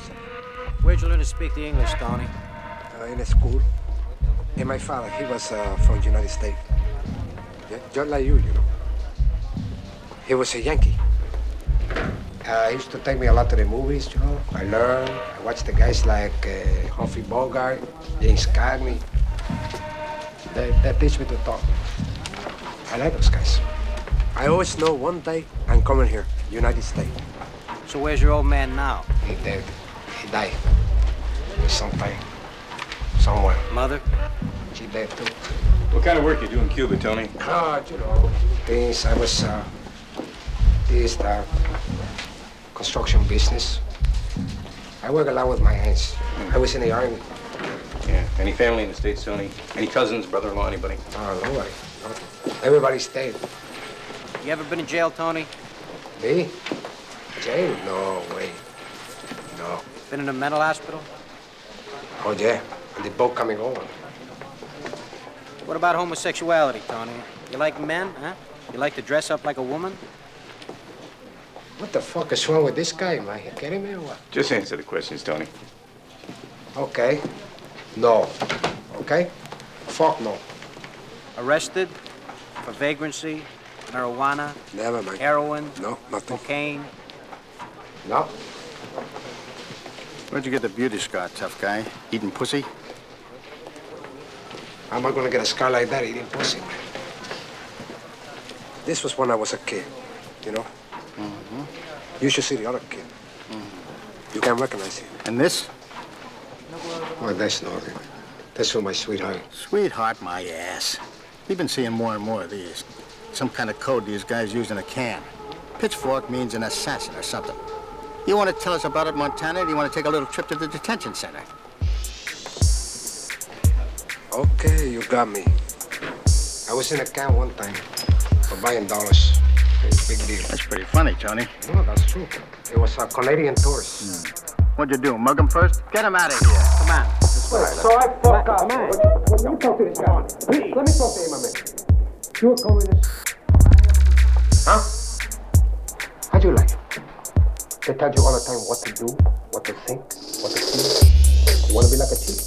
yourself. Where'd you learn to speak the English, Tony? Uh, in a school. And my father, he was uh, from the United States. Yeah, just like you, you know. He was a Yankee. Uh, he used to take me a lot to the movies, you know. I learned. I watched the guys like uh, Humphrey Bogart, James Cagney. They, they teach me to talk. I like those guys. I always know one day I'm coming here, United States. So where's your old man now? He dead. He died. Sometime. Somewhere. Mother? She dead too. What kind of work you do in Cuba, Tony? Ah, you know, things I was, uh, this, the construction business. I work a lot with my hands. I was in the army. Yeah. Any family in the States, Tony? Any cousins, brother-in-law, anybody? Oh, nobody. No. Everybody's dead. You ever been in jail, Tony? Me? Jail? No way. No. Been in a mental hospital? Oh, yeah. And the boat coming over. What about homosexuality, Tony? You like men, huh? You like to dress up like a woman? What the fuck is wrong with this guy, man? You kidding me or what? Just answer the questions, Tony. Okay. No. Okay? Fuck no. Arrested for vagrancy, marijuana, Never, man. heroin, No, nothing. cocaine. No. Where'd you get the beauty scar, tough guy? Eating pussy? How am I gonna get a scar like that eating pussy, man? This was when I was a kid, you know? Mm-hmm. You should see the other kid. Mm. You can't recognize him. And this? Well, that's nothing. That's for my sweetheart. Sweetheart, my ass. We've been seeing more and more of these. Some kind of code these guys use in a can. Pitchfork means an assassin or something. You want to tell us about it, Montana, or do you want to take a little trip to the detention center? Okay, you got me. I was in a camp one time for buying dollars. It's a big deal. That's pretty funny, Tony. No, that's true. It was a Canadian tourist. Hmm. What'd you do, mug him first? Get him out of here. Come on. So I fuck up. When you talk to this guy, please, let me talk to him a minute. You a communist? Huh? They tell you all the time what to do, what to think, what to feel. You wanna be like a chief?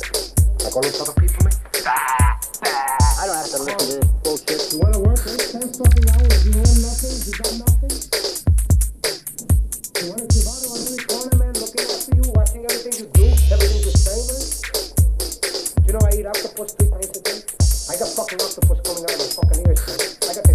Like all these other people, man? I don't have to listen to this bullshit. You wanna work eight, ten fucking hours, you own nothing, you got nothing? You wanna survive on any corner, man, looking after you, watching everything you do, everything you say, man? You know I eat octopus three times a day? I got fucking octopus coming out of my fucking ears, man. I got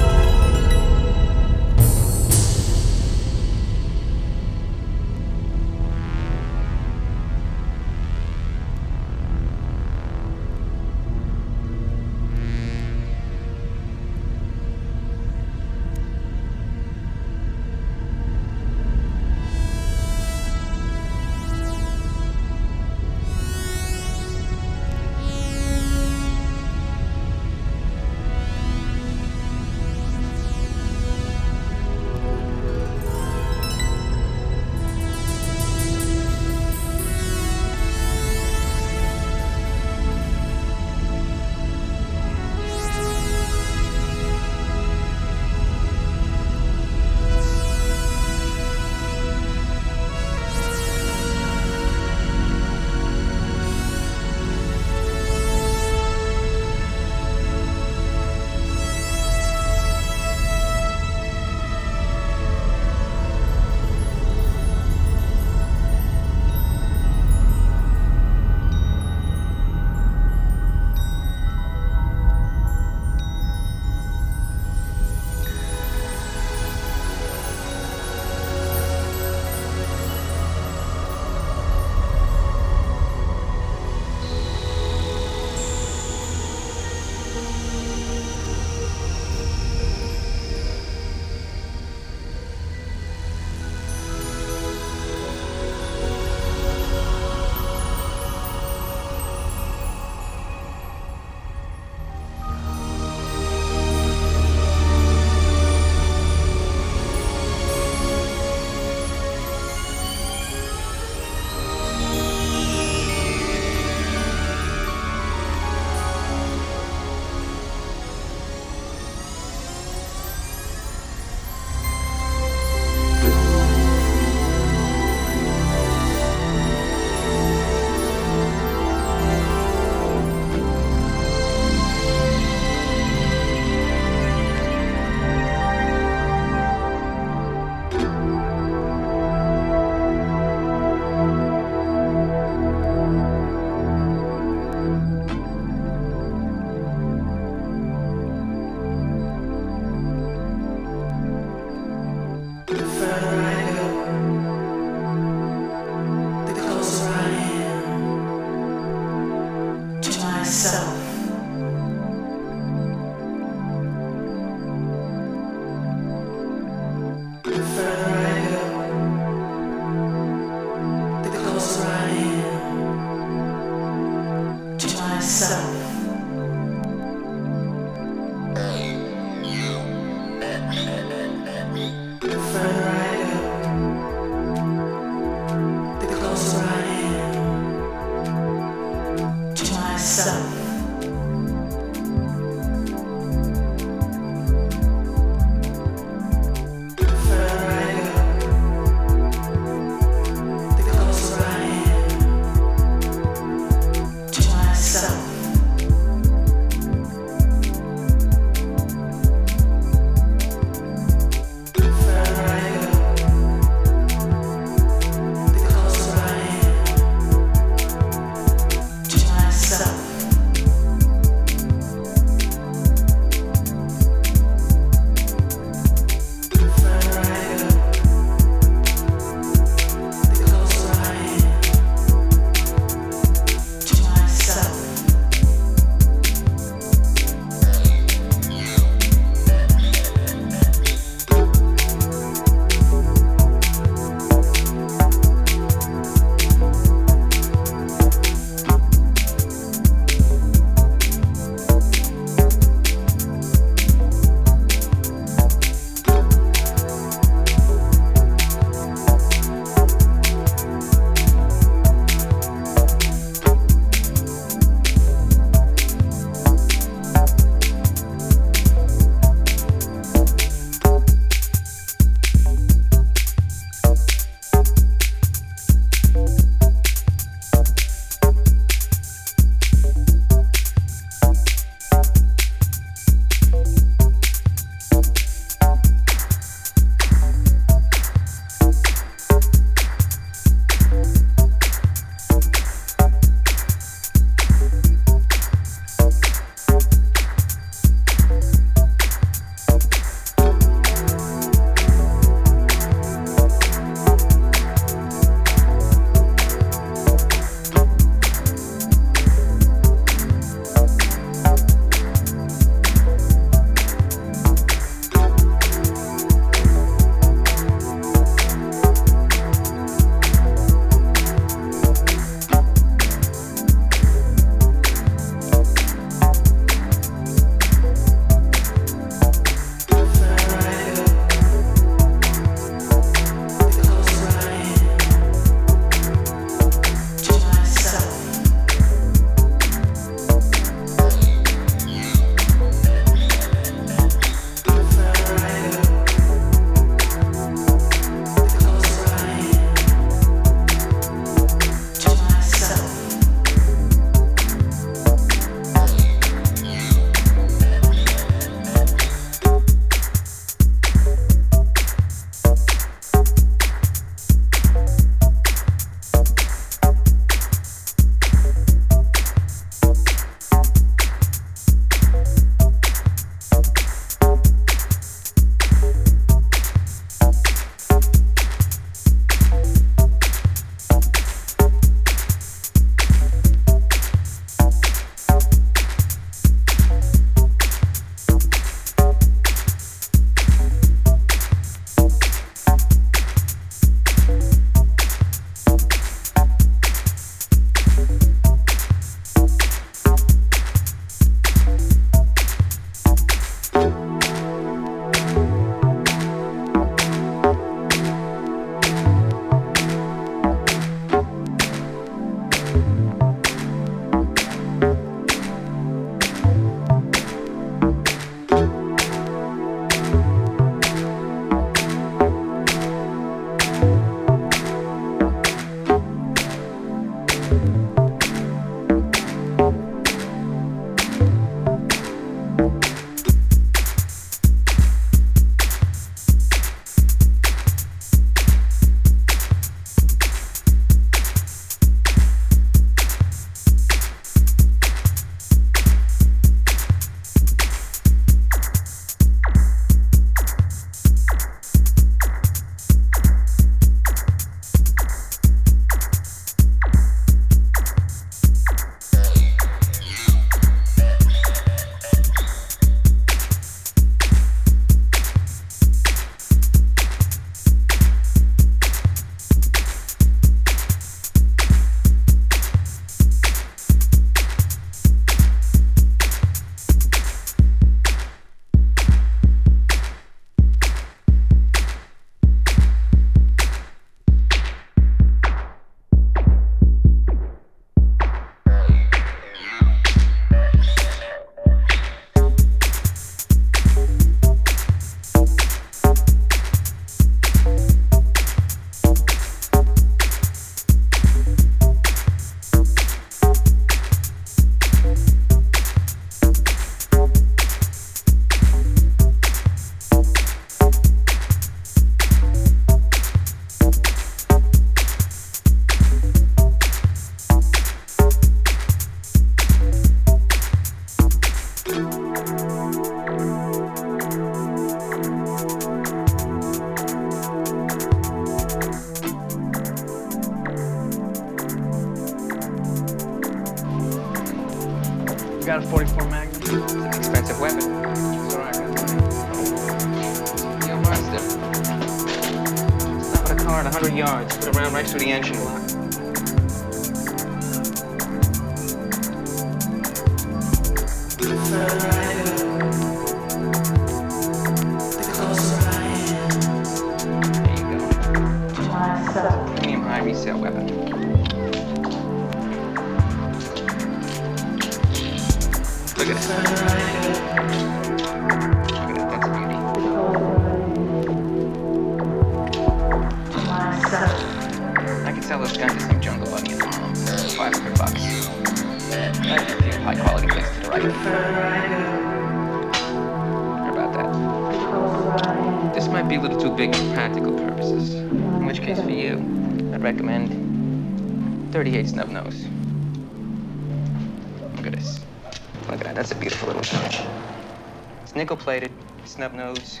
snub nose.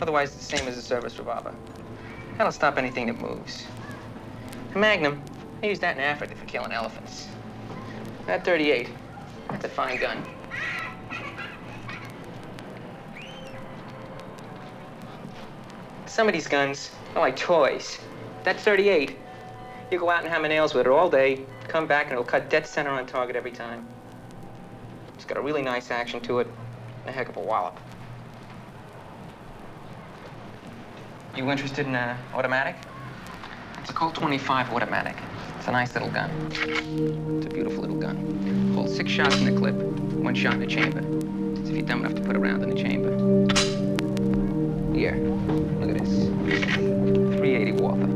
Otherwise, it's the same as a service revolver. That'll stop anything that moves. A Magnum, I use that in Africa for killing elephants. That 38, that's a fine gun. Some of these guns are like toys. That 38, you go out and hammer nails with it all day, come back and it'll cut dead center on target every time. It's got a really nice action to it, and a heck of a wallop. You interested in an automatic? It's a Colt 25 automatic. It's a nice little gun. It's a beautiful little gun. Holds six shots in the clip, one shot in the chamber. As if you're dumb enough to put a round in the chamber. Here, look at this. 380 Walther.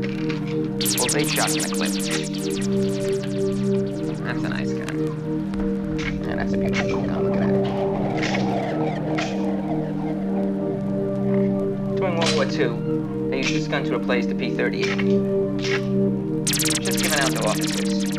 Holds eight shots in the clip. Gun to replace the P-38. Just given out to officers.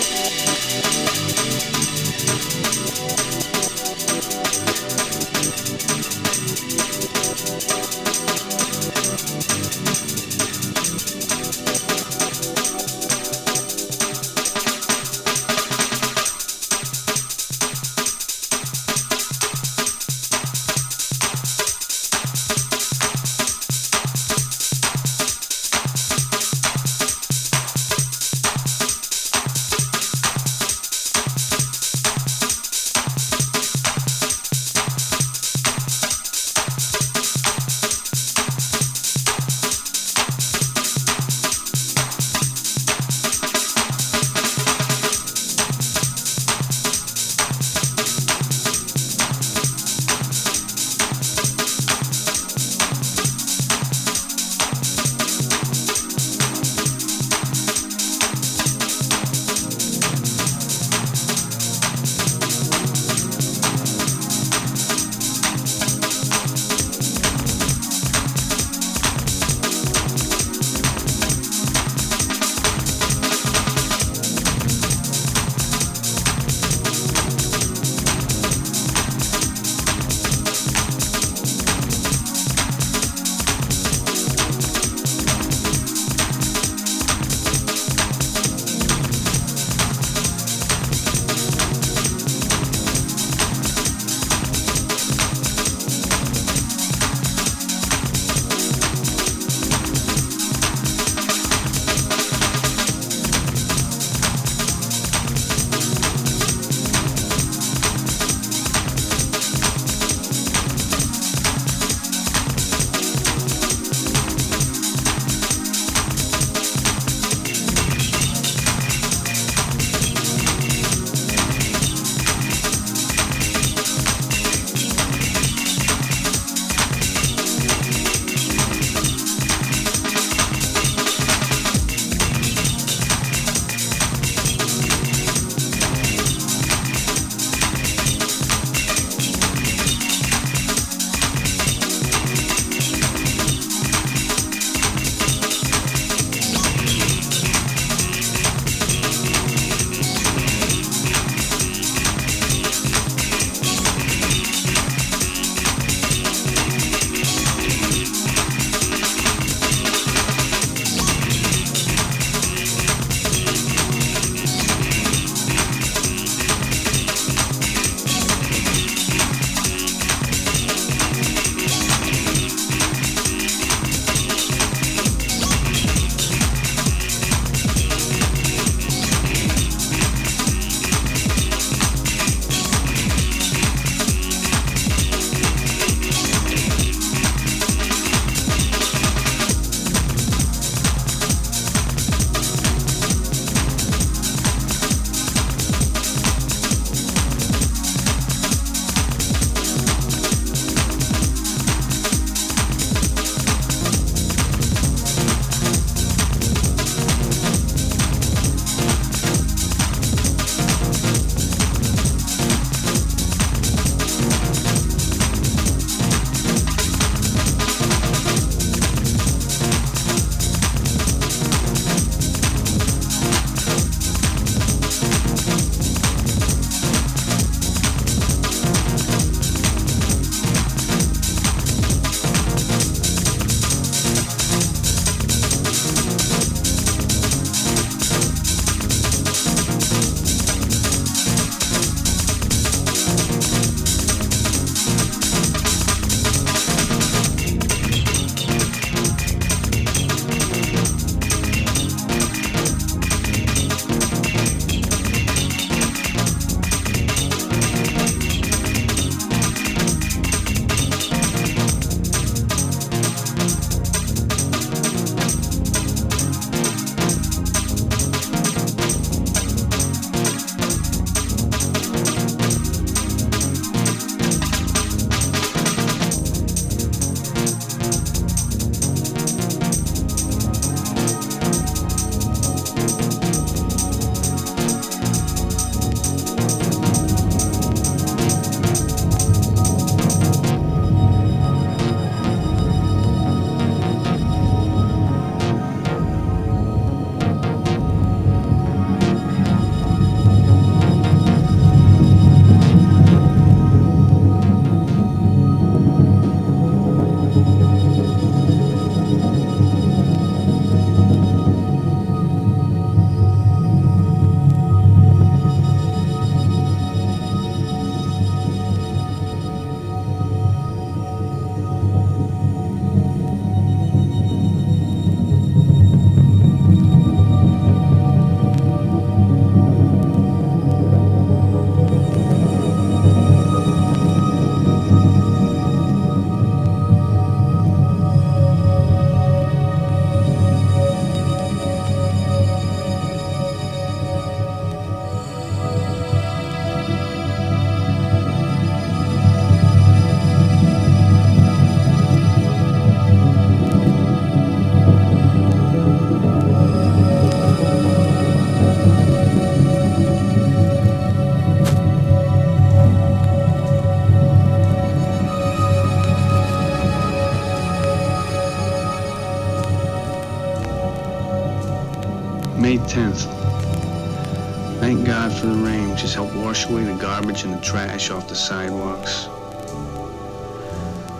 the garbage and the trash off the sidewalks.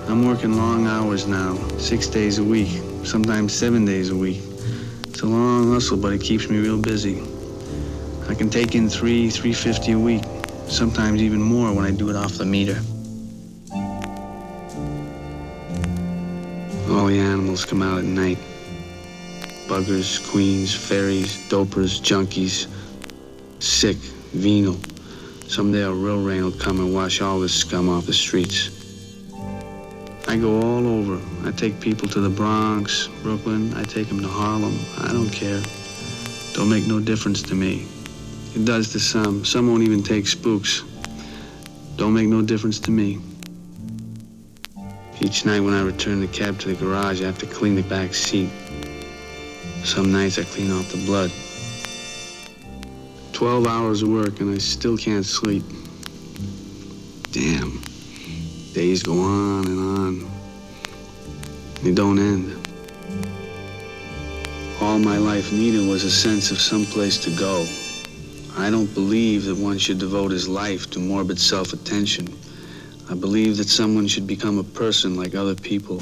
I'm working long hours now, six days a week, sometimes seven days a week. It's a long hustle, but it keeps me real busy. I can take in three, 350 a week, sometimes even more when I do it off the meter. All the animals come out at night. Buggers, queens, fairies, dopers, junkies, sick, venal. Someday a real rain will come and wash all this scum off the streets. I go all over. I take people to the Bronx, Brooklyn. I take them to Harlem. I don't care. Don't make no difference to me. It does to some. Some won't even take spooks. Don't make no difference to me. Each night when I return the cab to the garage, I have to clean the back seat. Some nights I clean off the blood. Twelve hours of work and I still can't sleep. Damn. Days go on and on. They don't end. All my life needed was a sense of some place to go. I don't believe that one should devote his life to morbid self-attention. I believe that someone should become a person like other people.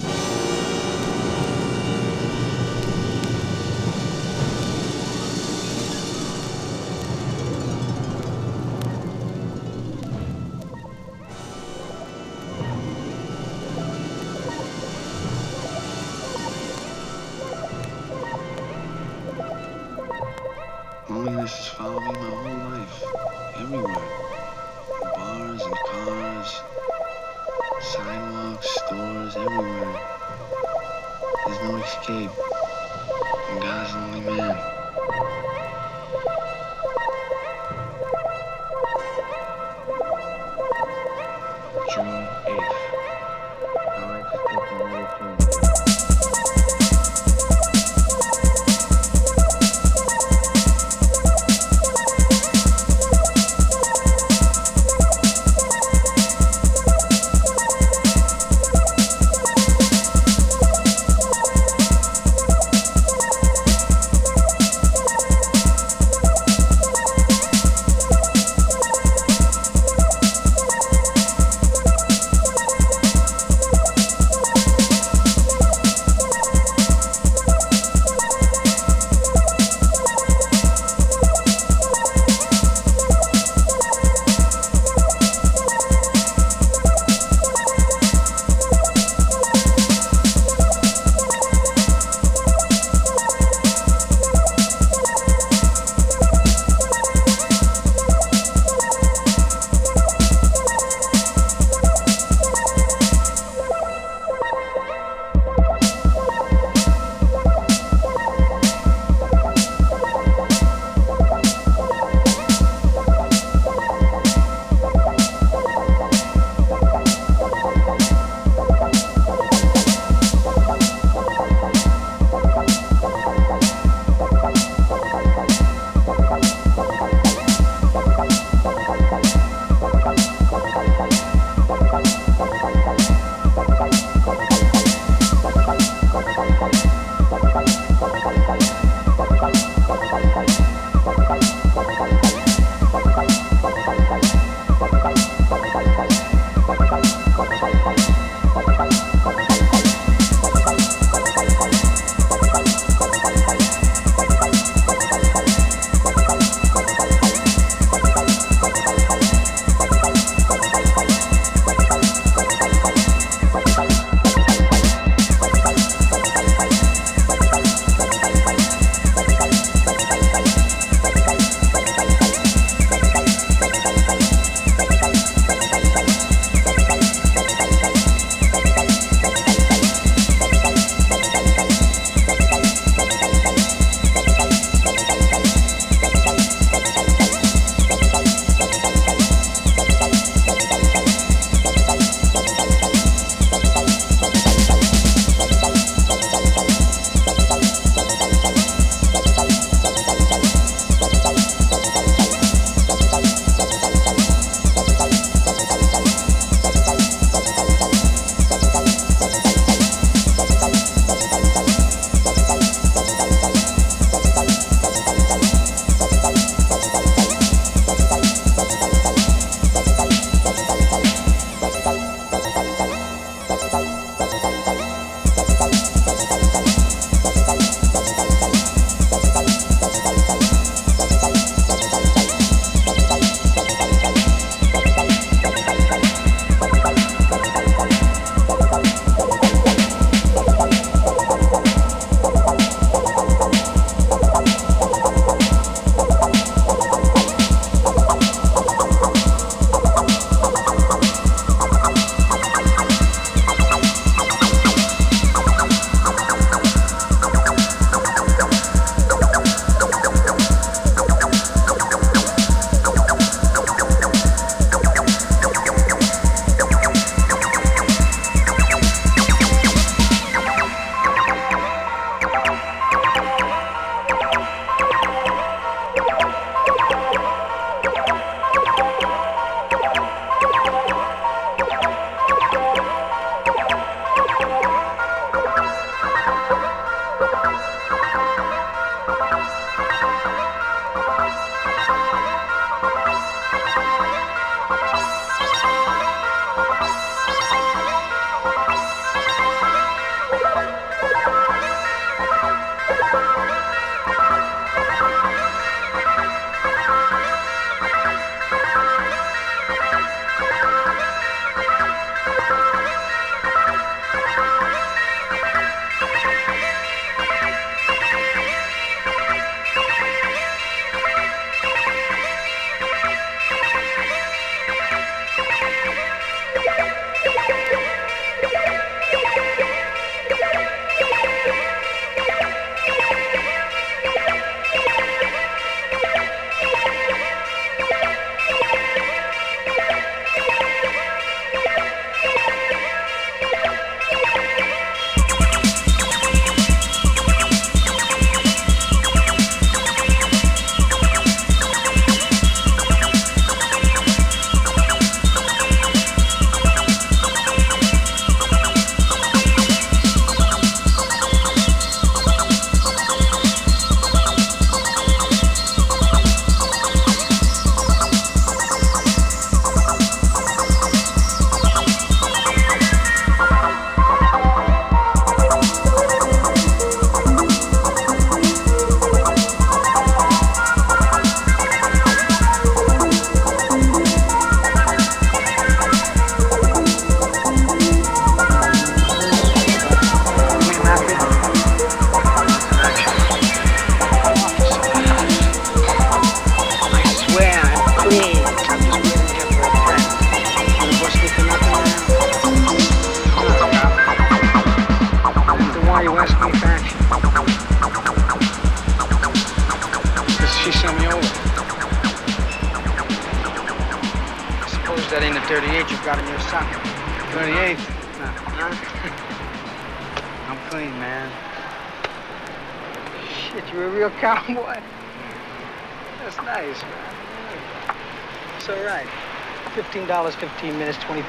$15, 15 minutes, $25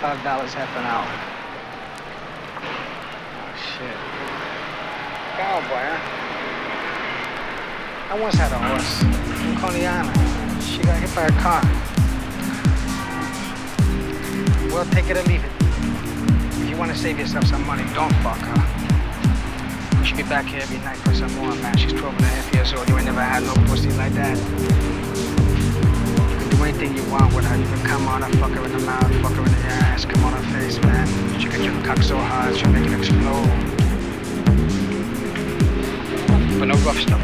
half an hour. Oh, shit. Cowboy, huh? I once had a horse in Coney Island. She got hit by a car. Well, take it or leave it. If you want to save yourself some money, don't fuck her. She'll be back here every night for some more, man. She's 12 and a half years old. You ain't never had no pussy like that. Anything you want with her. You can come on her, fuck her in the mouth, fuck her in the ass, come on her face, man. She'll get your cock so hard, she'll make it explode. But no rough stuff.